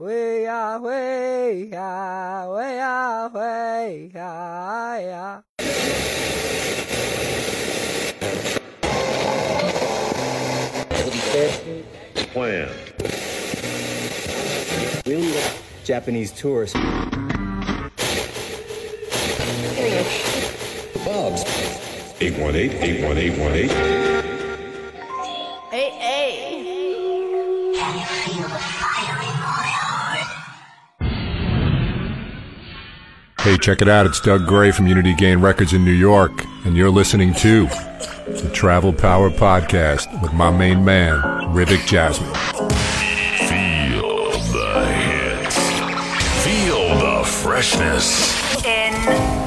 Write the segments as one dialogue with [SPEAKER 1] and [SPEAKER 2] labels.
[SPEAKER 1] way ya, way ya, way ya, way ya, ya.
[SPEAKER 2] Plan.
[SPEAKER 3] Real Japanese tourists.
[SPEAKER 2] Bob's.
[SPEAKER 4] 818 818
[SPEAKER 5] 818. Check it out. It's Doug Gray from Unity Gain Records in New York, and you're listening to the Travel Power Podcast with my main man, Rivik Jasmine.
[SPEAKER 6] Feel the hits. Feel the freshness.
[SPEAKER 4] In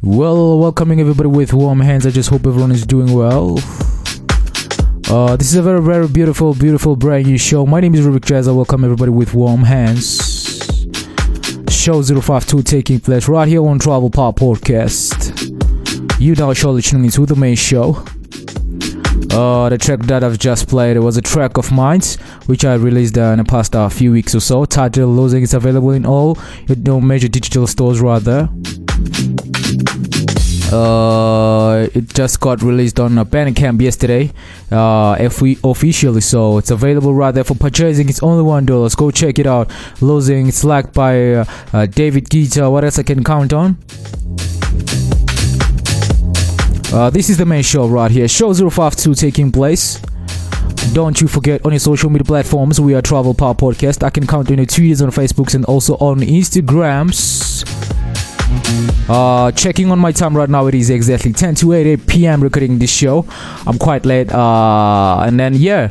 [SPEAKER 7] Well, welcoming everybody with warm hands. I just hope everyone is doing well. Uh, this is a very, very beautiful, beautiful, brand new show. My name is Rubik Jazz. I welcome everybody with warm hands. Show 052 taking place right here on Travel Pop Podcast. You now surely tuning into the main show. Uh, the track that I've just played was a track of mine, which I released uh, in the past uh, few weeks or so. Titled Losing is available in all know, major digital stores, rather. Uh, it just got released on Bandcamp yesterday, uh, if we officially so it's available right there for purchasing. It's only one dollars. Go check it out. Losing. Slack by uh, uh, David Guetta. What else I can count on? Uh, this is the main show right here. Show 052 taking place. Don't you forget on your social media platforms, we are Travel Power Podcast. I can count on your tweets on Facebooks and also on Instagrams. Uh, checking on my time right now, it is exactly 10 to 8, 8 p.m. recording this show. I'm quite late. Uh, and then, yeah,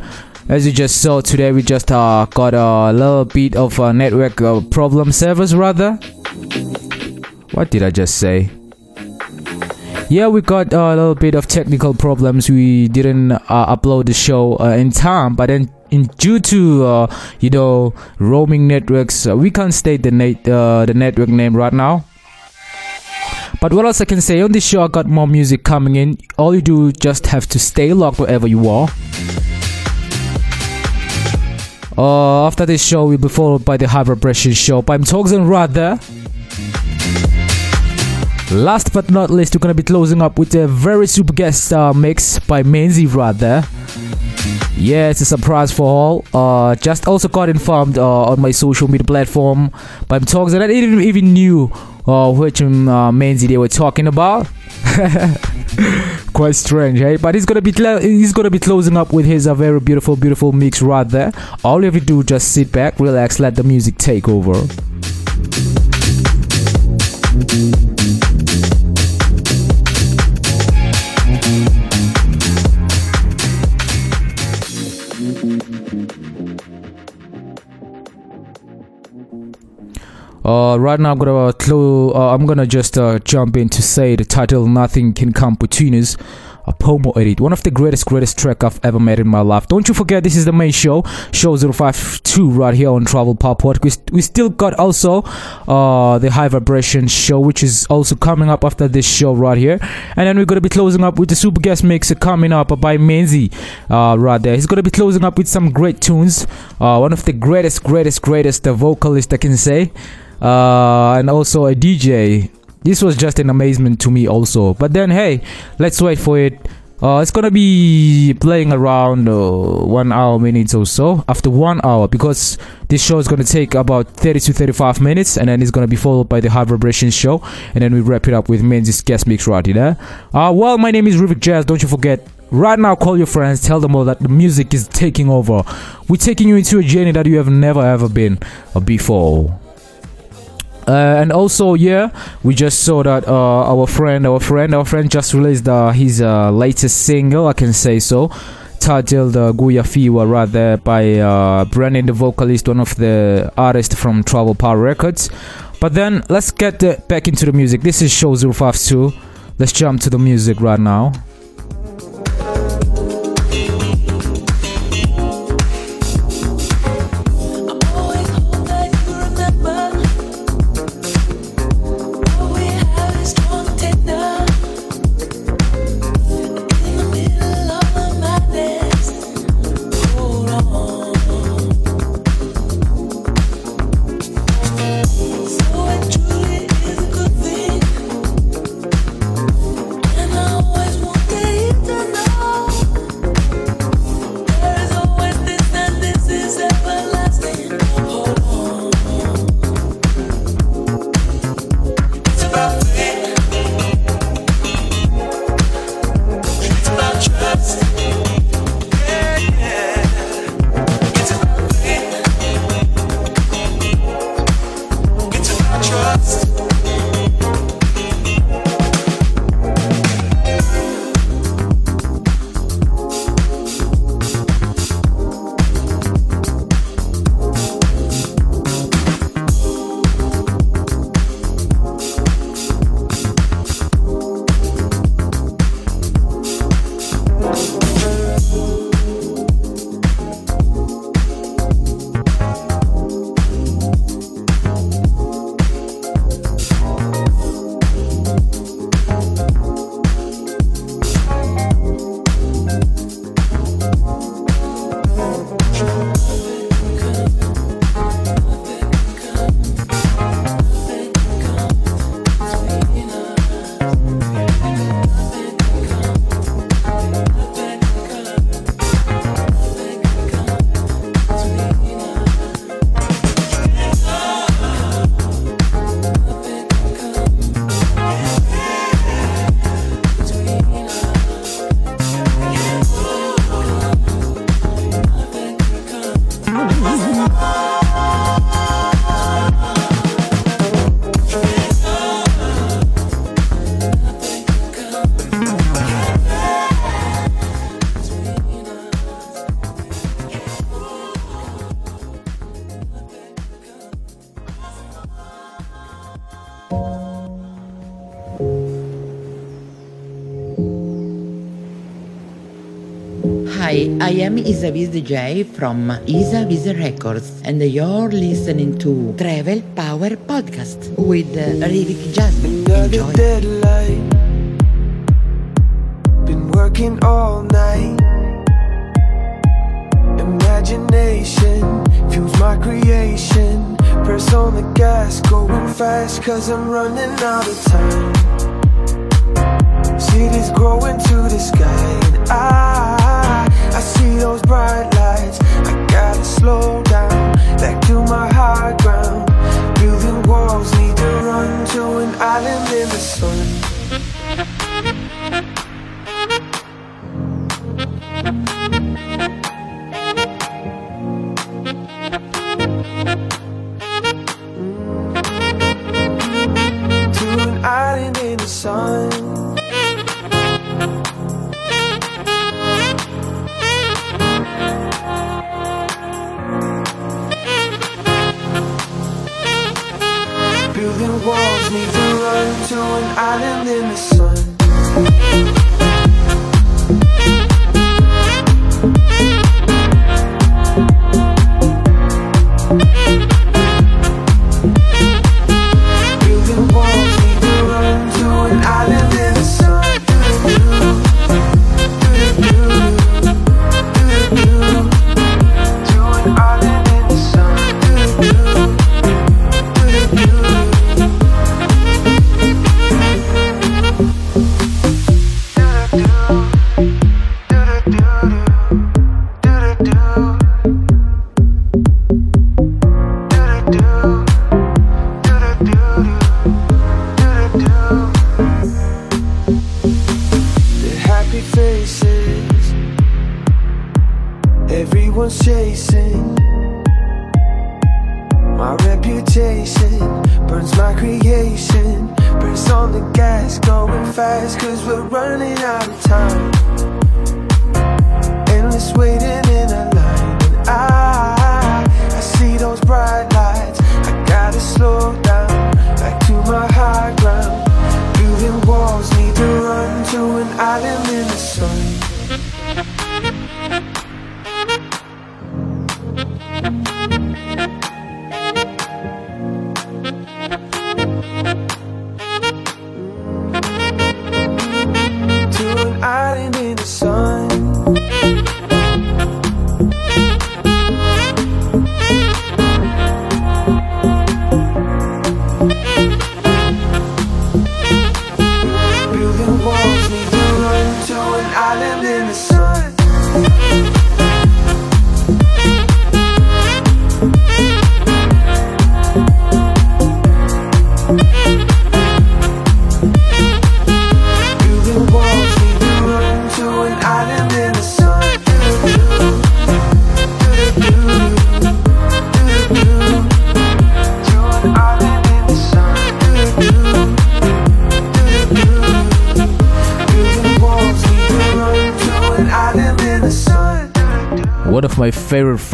[SPEAKER 7] as you just saw today, we just uh, got a little bit of a network uh, problem servers, rather. What did I just say? Yeah, we got uh, a little bit of technical problems. We didn't uh, upload the show uh, in time, but then in due to uh, you know roaming networks, uh, we can't state the uh, the network name right now. But what else I can say on this show? I got more music coming in. All you do just have to stay locked wherever you are. Uh, after this show, we'll be followed by the High Vibration show by and Rather. Last but not least, we're gonna be closing up with a very super guest star mix by Mainzy Rather. Yeah, it's a surprise for all. Uh, just also got informed uh, on my social media platform by and I didn't even knew uh, which um, uh, Mainzy they were talking about. Quite strange, hey? But he's gonna be cl- he's gonna be closing up with his uh, very beautiful, beautiful mix right there. All you have to do just sit back, relax, let the music take over. Uh, right now I'm gonna clo- uh, I'm gonna just uh, jump in to say the title "Nothing Can Come Between Us." A Pomo edit, one of the greatest, greatest track I've ever made in my life. Don't you forget, this is the main show, show 052 right here on Travel Pop Podcast. We, we still got also uh, the High Vibration show, which is also coming up after this show right here. And then we're gonna be closing up with the super guest mix coming up by Menzi uh, right there. He's gonna be closing up with some great tunes. Uh, one of the greatest, greatest, greatest vocalist I can say uh, and also a DJ. This was just an amazement to me, also. But then, hey, let's wait for it. Uh, it's gonna be playing around uh, one hour minutes or so after one hour because this show is gonna take about 30 to 35 minutes and then it's gonna be followed by the high vibration show and then we wrap it up with Menzies guest mix right here. Uh, well, my name is Rivik Jazz. Don't you forget Right now, call your friends, tell them all that the music is taking over. We're taking you into a journey that you have never ever been uh, before. Uh, and also, yeah, we just saw that uh, our friend, our friend, our friend just released uh, his uh, latest single, I can say so, titled uh, Guya Fiwa, right there by uh, Brandon, the vocalist, one of the artists from Travel Power Records. But then, let's get back into the music. This is Show 052. Let's jump to the music right now.
[SPEAKER 2] I
[SPEAKER 8] am Isa DJ from Isa Viz Records, and you're listening to Travel Power Podcast with Rivik Jasmine.
[SPEAKER 9] Another
[SPEAKER 8] Enjoy.
[SPEAKER 9] deadline. Been working all night. Imagination fuels my creation. Press on the gas, going fast, cause I'm running out of time.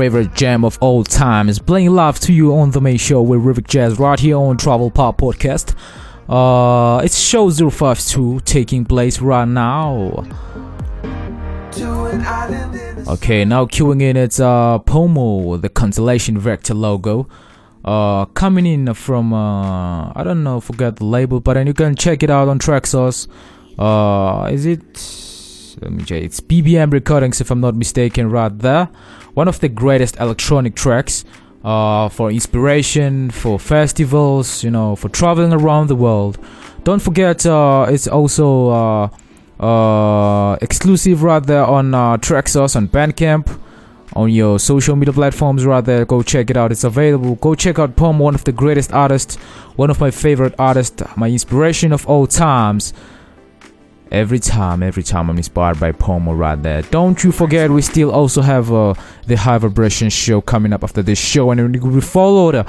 [SPEAKER 7] Favorite jam of all time is playing love to you on the main show with Rivik Jazz right here on Travel Pop Podcast. Uh, it's show 052 taking place right now. Okay, now queuing in it's uh Pomo, the Constellation Vector logo. Uh coming in from uh I don't know, forget the label, but then you can check it out on Traxsource. Uh is it let me check. It's BBM recordings if I'm not mistaken right there. One of the greatest electronic tracks uh for inspiration, for festivals, you know, for traveling around the world. Don't forget uh it's also uh uh, exclusive right there on uh, Traxsource on Bandcamp. On your social media platforms right there go check it out. It's available. Go check out Pom one of the greatest artists one of my favorite artists my inspiration of all times every time every time I'm inspired by Pomo right there don't you forget we still also have uh, the high vibration show coming up after this show and it will be followed uh,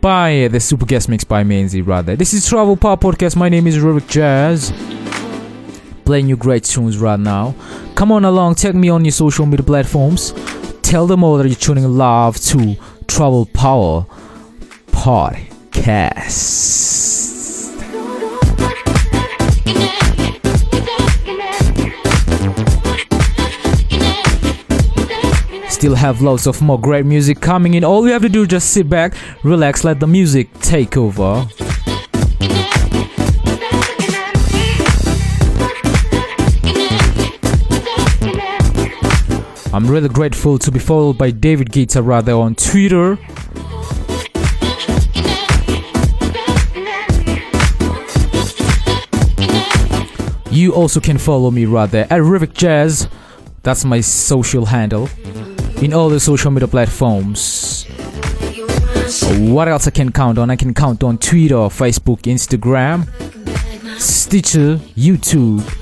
[SPEAKER 7] by the super guest mix by Mainzy right there this is Travel power Podcast my name is Rubik Jazz playing you great tunes right now. Come on along, tag me on your social media platforms. Tell them all that you're tuning love to travel Power.
[SPEAKER 2] Podcast.
[SPEAKER 10] Still have lots of more great music coming in. All you have to do is just sit back, relax, let the music take over. I'm really grateful to be followed by David Guetta rather on Twitter. You also can follow me rather at Rivik Jazz. That's my social handle in all the social media platforms. What else I can count on? I can count on Twitter, Facebook, Instagram, Stitcher, YouTube.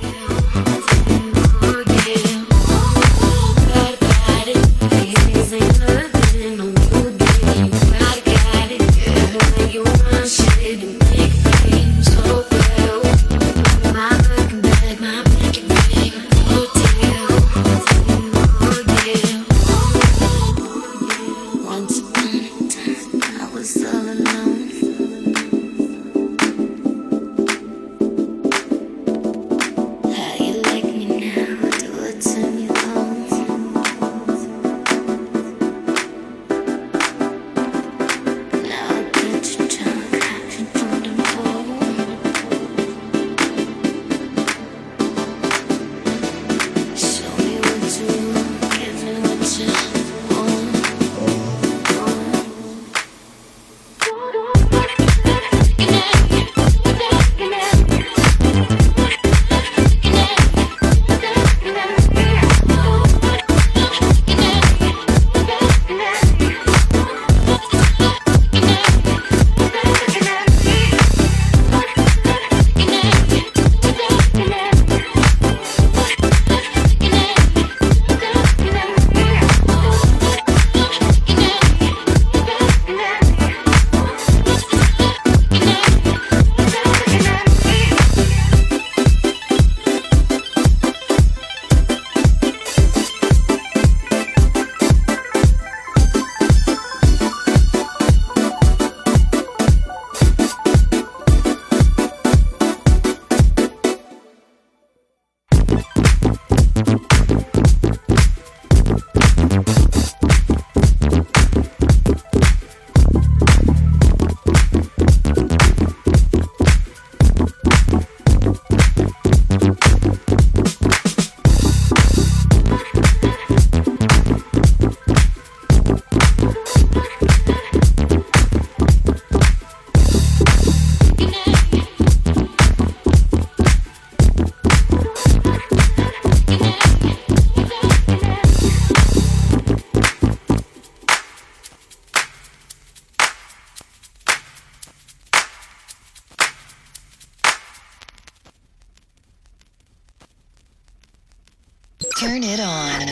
[SPEAKER 11] Turn
[SPEAKER 4] it on.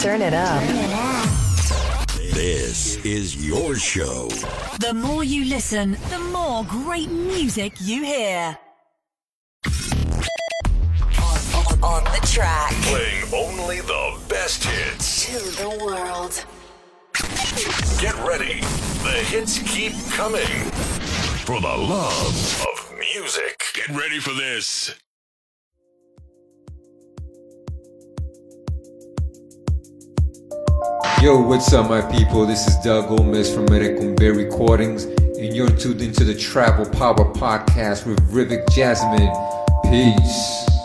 [SPEAKER 4] Turn it up.
[SPEAKER 6] This is your show.
[SPEAKER 4] The more you listen, the more great music you hear. On, on the track.
[SPEAKER 6] Playing only the best hits.
[SPEAKER 4] To the world.
[SPEAKER 6] Get ready. The hits keep coming. For the love of music. Get ready for this.
[SPEAKER 12] Yo, what's up, my people? This is Doug Gomez from Merecumbe Recordings, and you're tuned into the Travel Power Podcast with Rivik Jasmine. Peace.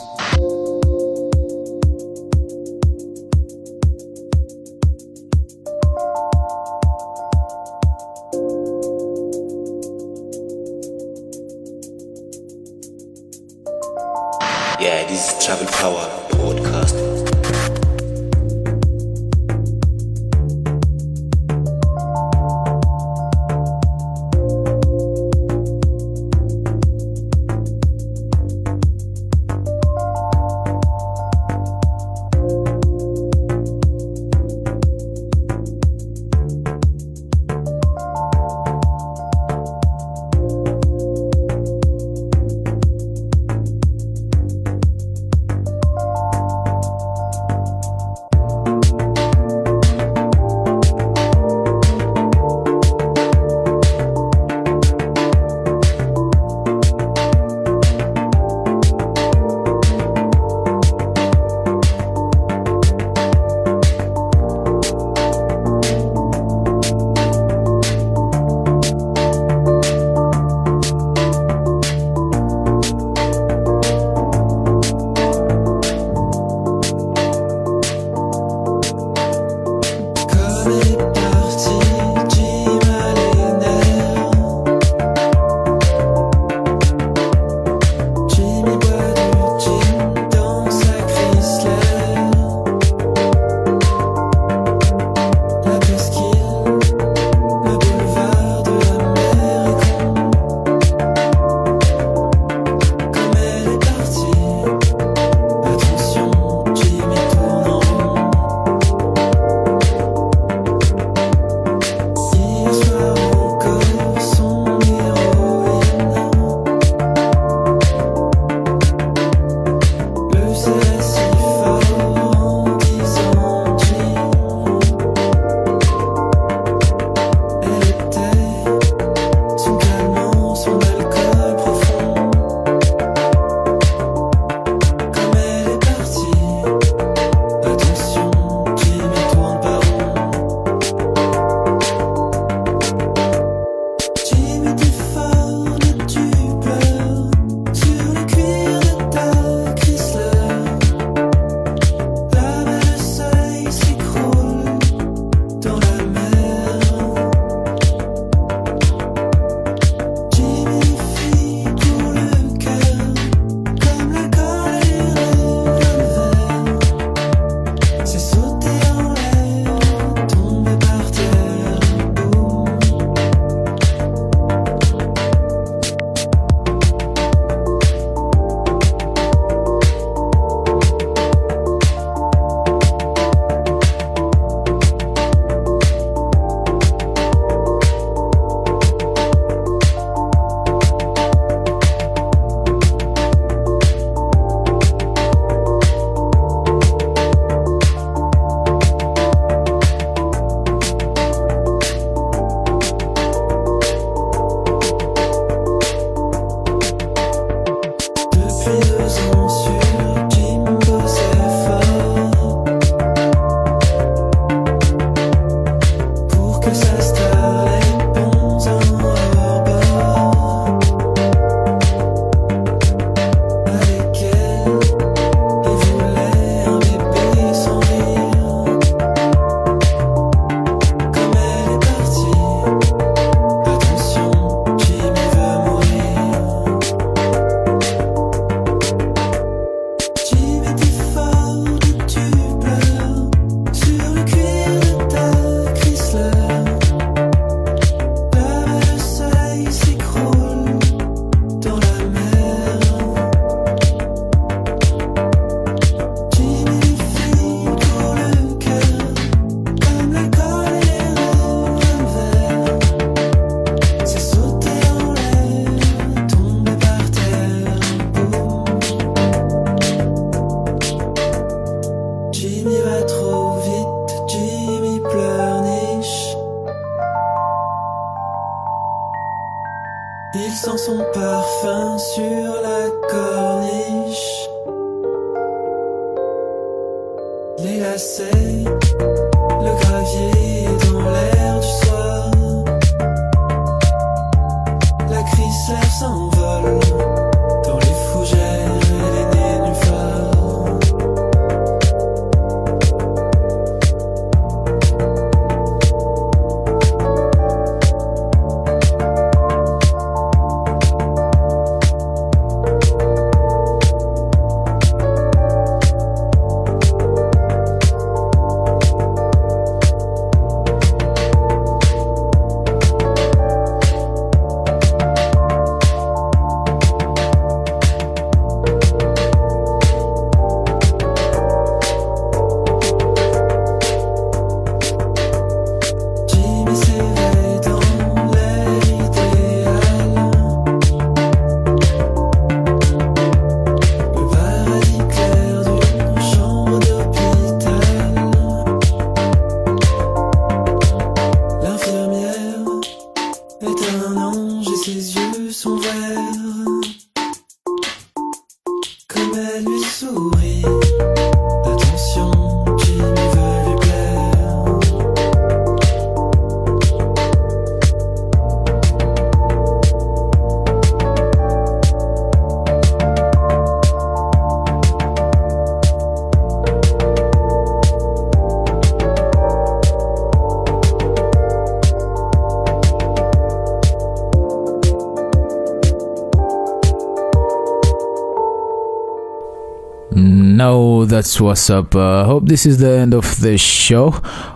[SPEAKER 7] No, that's what's up. Uh, hope this is the end of the show,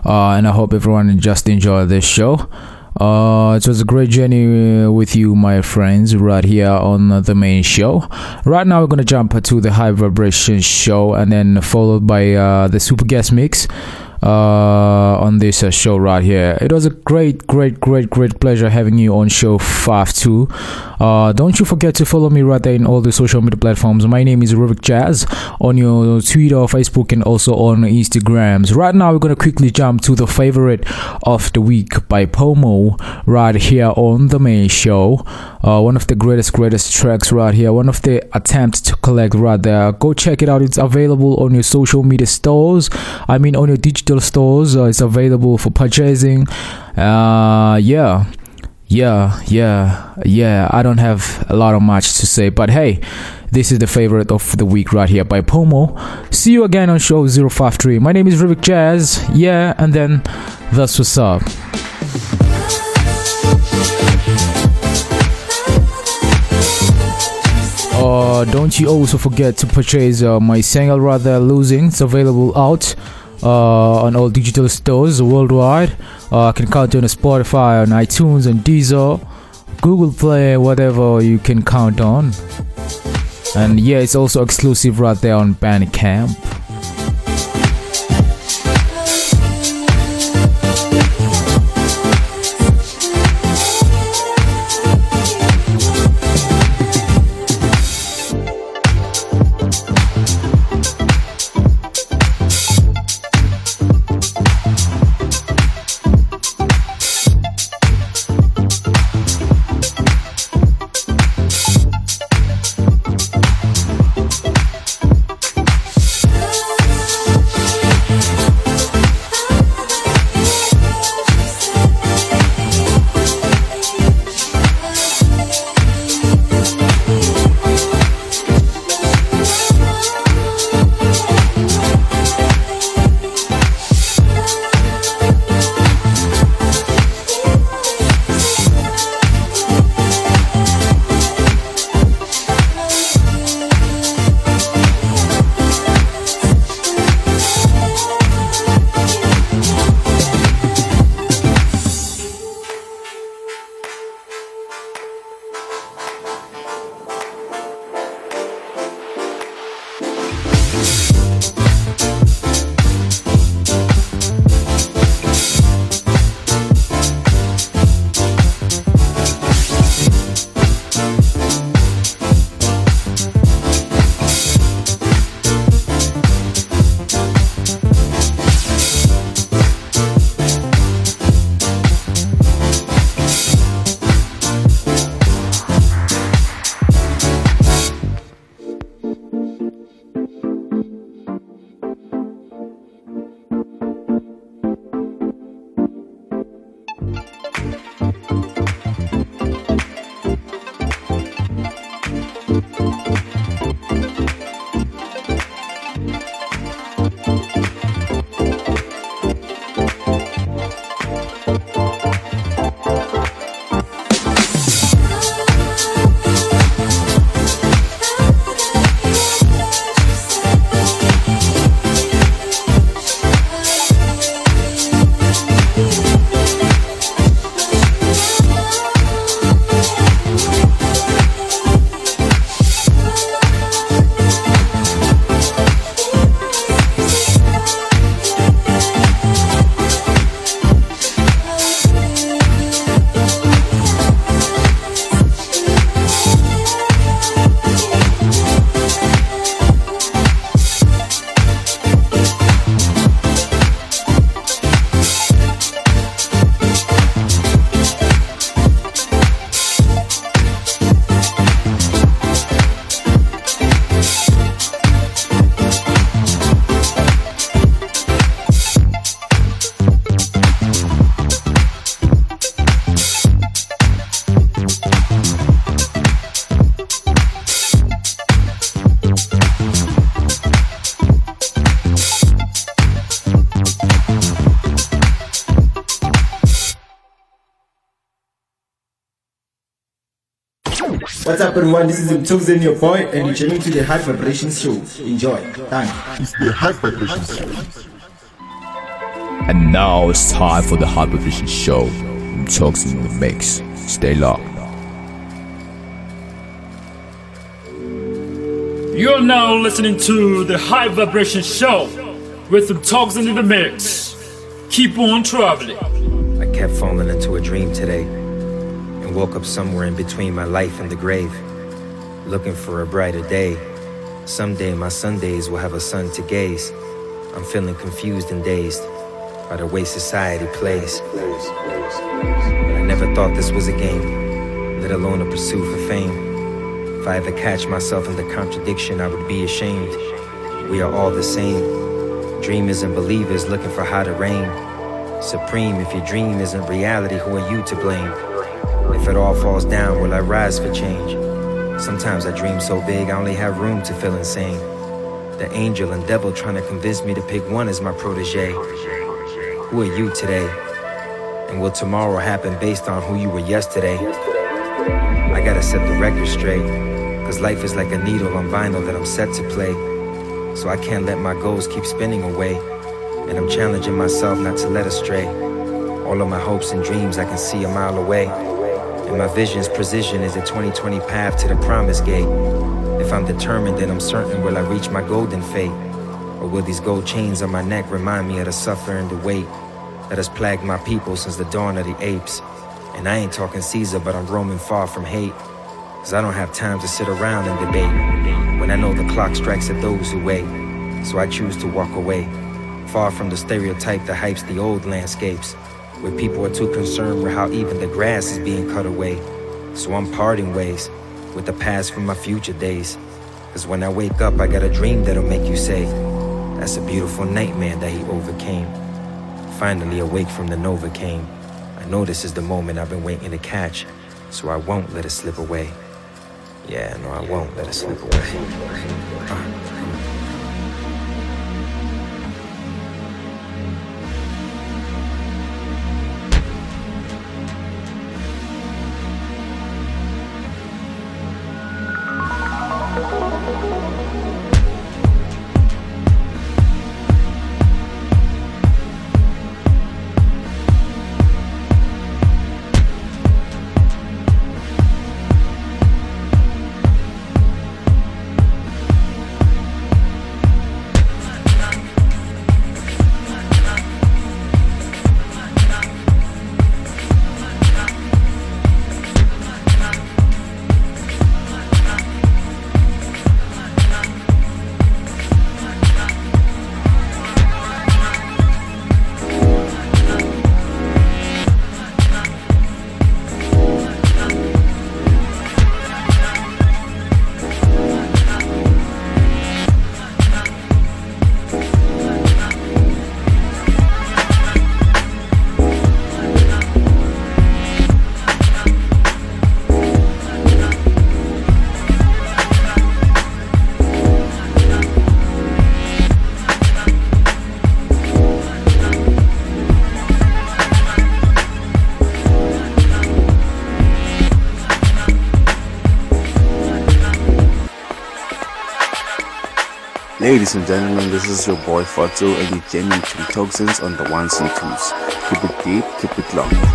[SPEAKER 7] uh, and I hope everyone just enjoyed this show. Uh, it was a great journey uh, with you, my friends, right here on the main show. Right now, we're gonna jump to the high vibration show, and then followed by uh, the super guest mix uh, on this uh, show right here. It was a great, great, great, great pleasure having you on show 52. Uh, don't you forget to follow me right there in all the social media platforms. My name is Rubik Jazz on your Twitter, Facebook, and also on Instagrams. Right now, we're gonna quickly jump to the favorite of the week by Pomo right here on the main show. Uh, one of the greatest, greatest tracks right here. One of the attempts to collect right there. Go check it out. It's available on your social media stores. I mean, on your digital stores. Uh, it's available for purchasing. Uh, yeah. Yeah, yeah, yeah. I don't have a lot of much to say, but hey, this is the favorite of the week right here by Pomo. See you again on show 053. My name is Rubik Jazz. Yeah, and then that's what's up. Uh, don't you also forget to purchase uh, my single rather losing it's available out uh, on all digital stores worldwide. Uh, i can count on spotify on itunes on deezer google play whatever you can count on. And yeah it's also exclusive right there on bandcamp
[SPEAKER 13] everyone? This is Mtozen, your boy, and you're tuning to the High Vibrations Show. Enjoy. Thanks.
[SPEAKER 14] It's the High Vibrations Show.
[SPEAKER 15] And now it's time for the High Vibrations Show. Talks in the mix. Stay locked.
[SPEAKER 16] You're now listening to the High Vibration Show with some talks in the mix. Keep on traveling.
[SPEAKER 17] I kept falling into a dream today and woke up somewhere in between my life and the grave, looking for a brighter day. Someday my Sundays will have a sun to gaze. I'm feeling confused and dazed by the way society plays. I never thought this was a game, let alone a pursuit for fame. If I ever catch myself in the contradiction, I would be ashamed. We are all the same. Dreamers and believers looking for how to reign. Supreme, if your dream isn't reality, who are you to blame? If it all falls down, will I rise for change? Sometimes I dream so big I only have room to feel insane. The angel and devil trying to convince me to pick one as my protege. Who are you today? And will tomorrow happen based on who you were yesterday? I gotta set the record straight. Cause life is like a needle on vinyl that I'm set to play. So I can't let my goals keep spinning away. And I'm challenging myself not to let astray. All of my hopes and dreams I can see a mile away. And my vision's precision is a 2020 path to the promised gate. If I'm determined, then I'm certain will I reach my golden fate. Or will these gold chains on my neck remind me of the suffering the weight that has plagued my people since the dawn of the apes? And I ain't talking Caesar, but I'm roaming far from hate. Cause I don't have time to sit around and debate when I know the clock strikes at those who wait. So I choose to walk away, far from the stereotype that hypes the old landscapes, where people are too concerned with how even the grass is being cut away. So I'm parting ways with the past from my future days. Cause when I wake up, I got a dream that'll make you say, That's a beautiful nightmare that he overcame. Finally awake from the Novocaine. I know this is the moment I've been waiting to catch, so I won't let it slip away. Yeah, no, I won't let it slip away. Uh.
[SPEAKER 14] Ladies and gentlemen, this is your boy Fatso and you're jamming to Toxins on the ones and twos. Keep it deep, keep it long.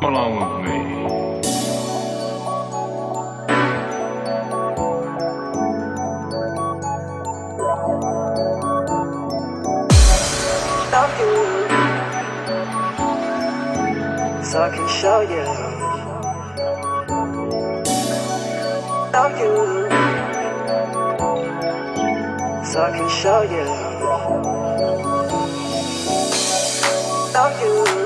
[SPEAKER 18] Come along with me.
[SPEAKER 19] So I can show you. Love you, so I can show you. Love you,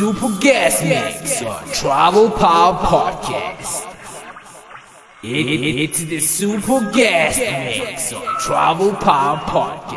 [SPEAKER 20] Super Guest Mix on Travel Power Podcast. It, it, it's the Super Guest Mix on Travel Power Podcast.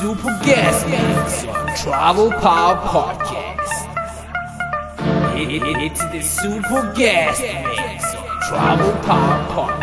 [SPEAKER 20] Super Gas Mix on Travel Power Podcast. It- it- it's the Super Gas Mix on Travel Power Podcast.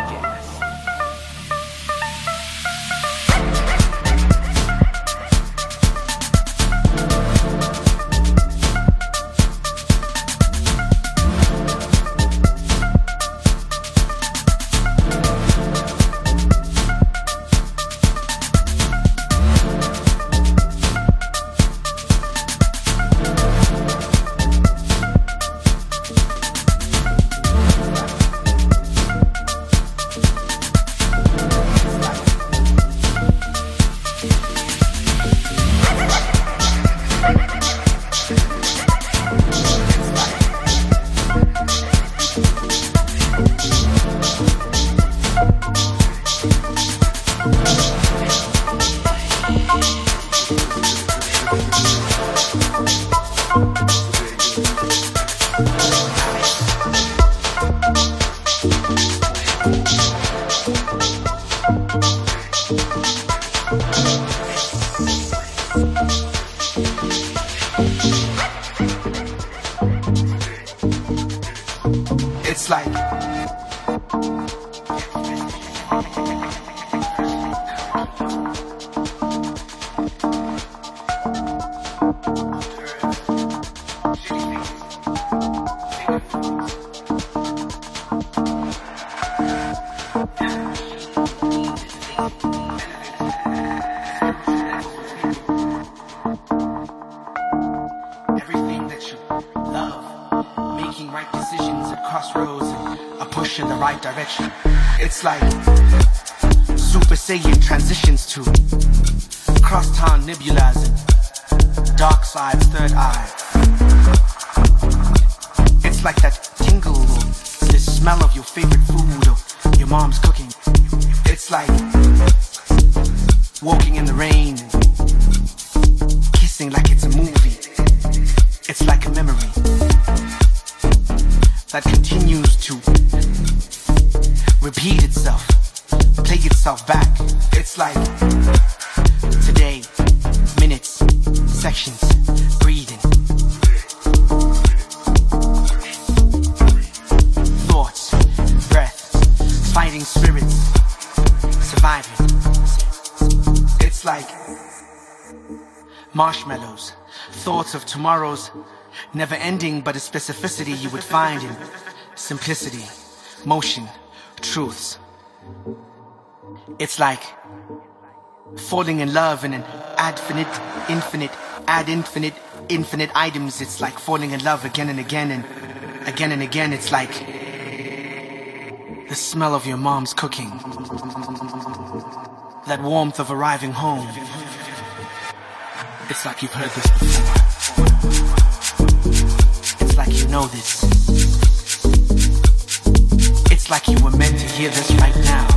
[SPEAKER 20] It's
[SPEAKER 9] like
[SPEAKER 21] Super Saiyan transition sorrows, never ending but a specificity you would find in simplicity, motion, truths. It's like falling in love in an infinite, infinite, ad infinite, infinite items. It's like falling in love again and again and again and again. It's like the smell of your mom's cooking, that warmth of arriving home. It's like you've heard this before know this. It's like you were meant to hear this right now.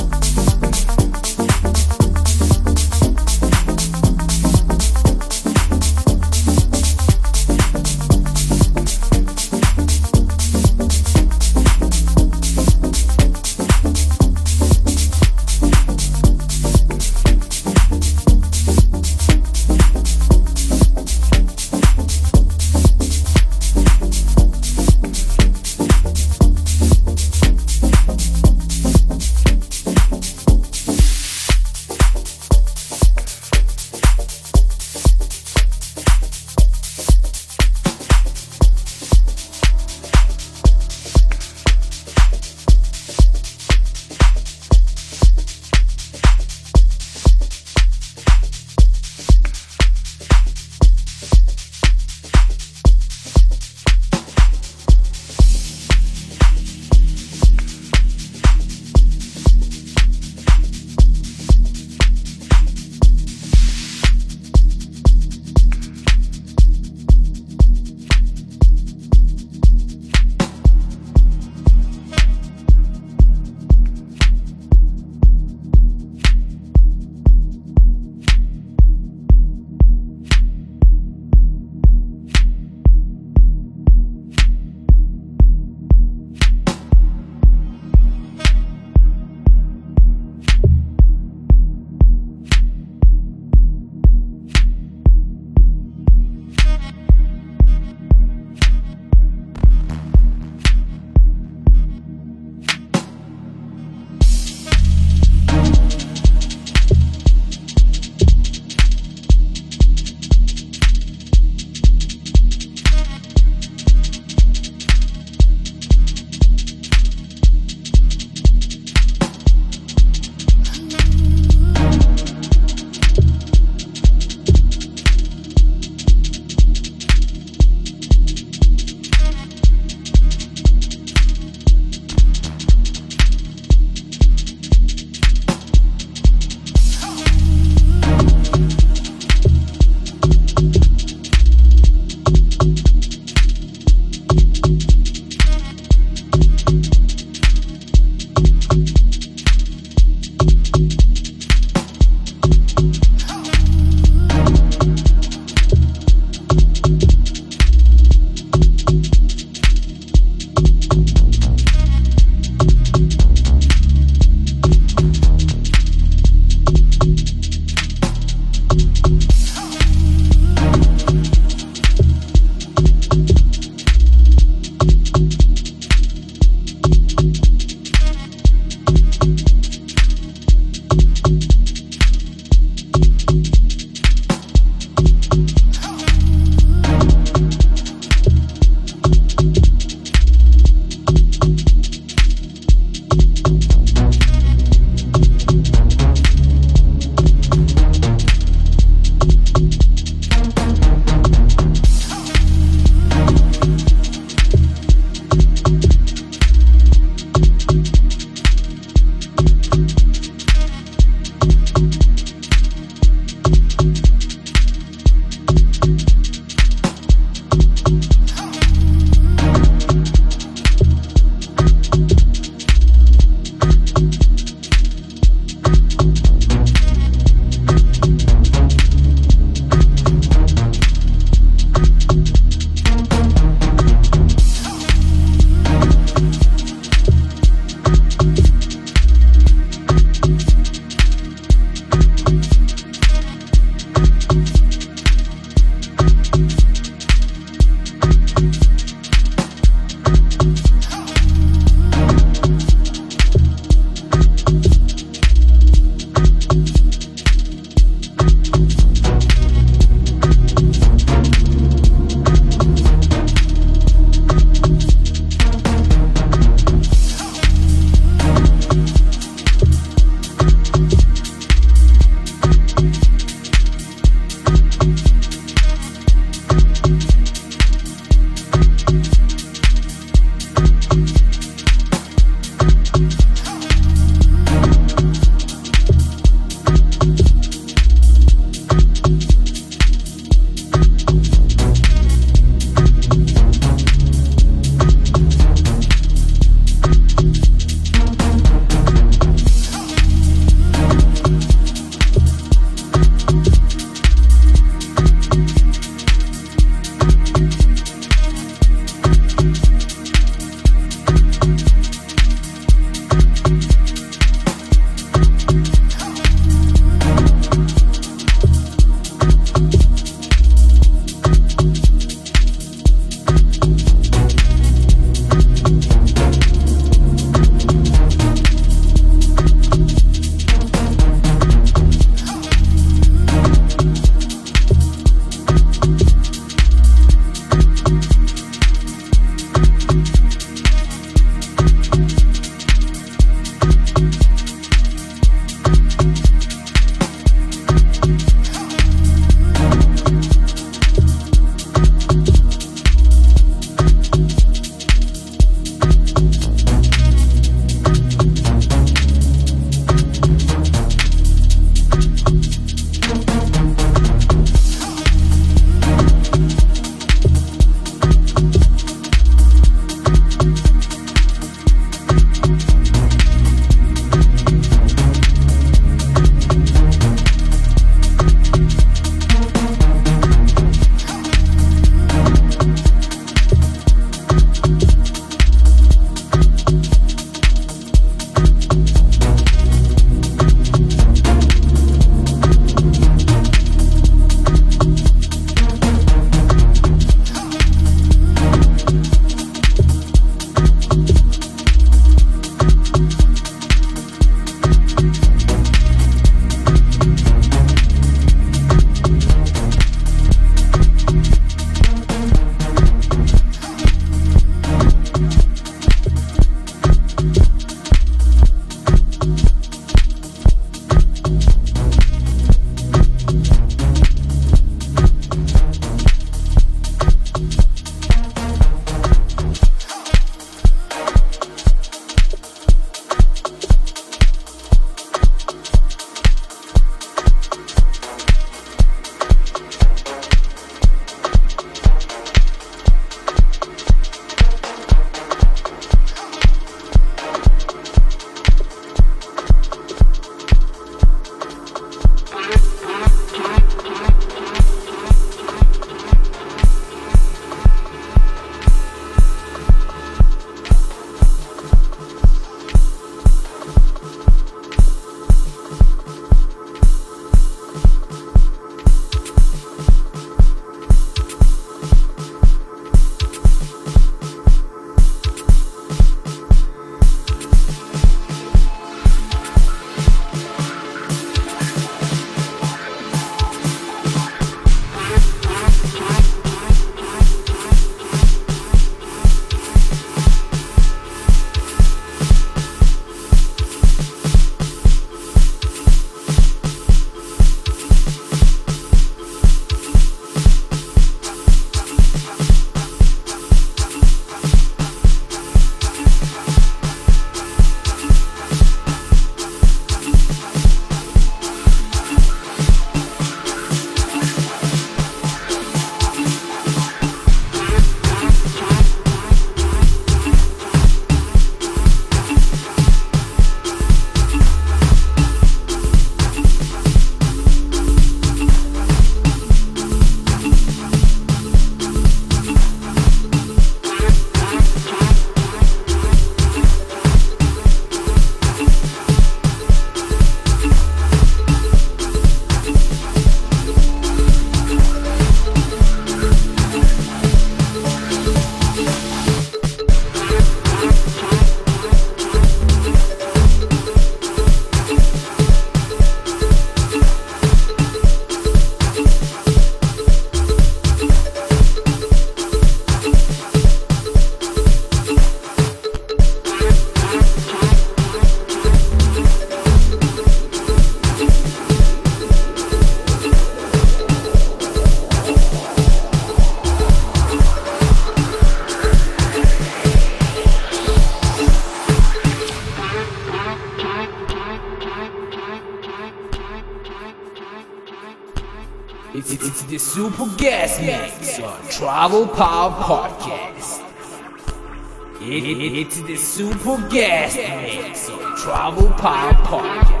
[SPEAKER 20] Travel Power Podcast.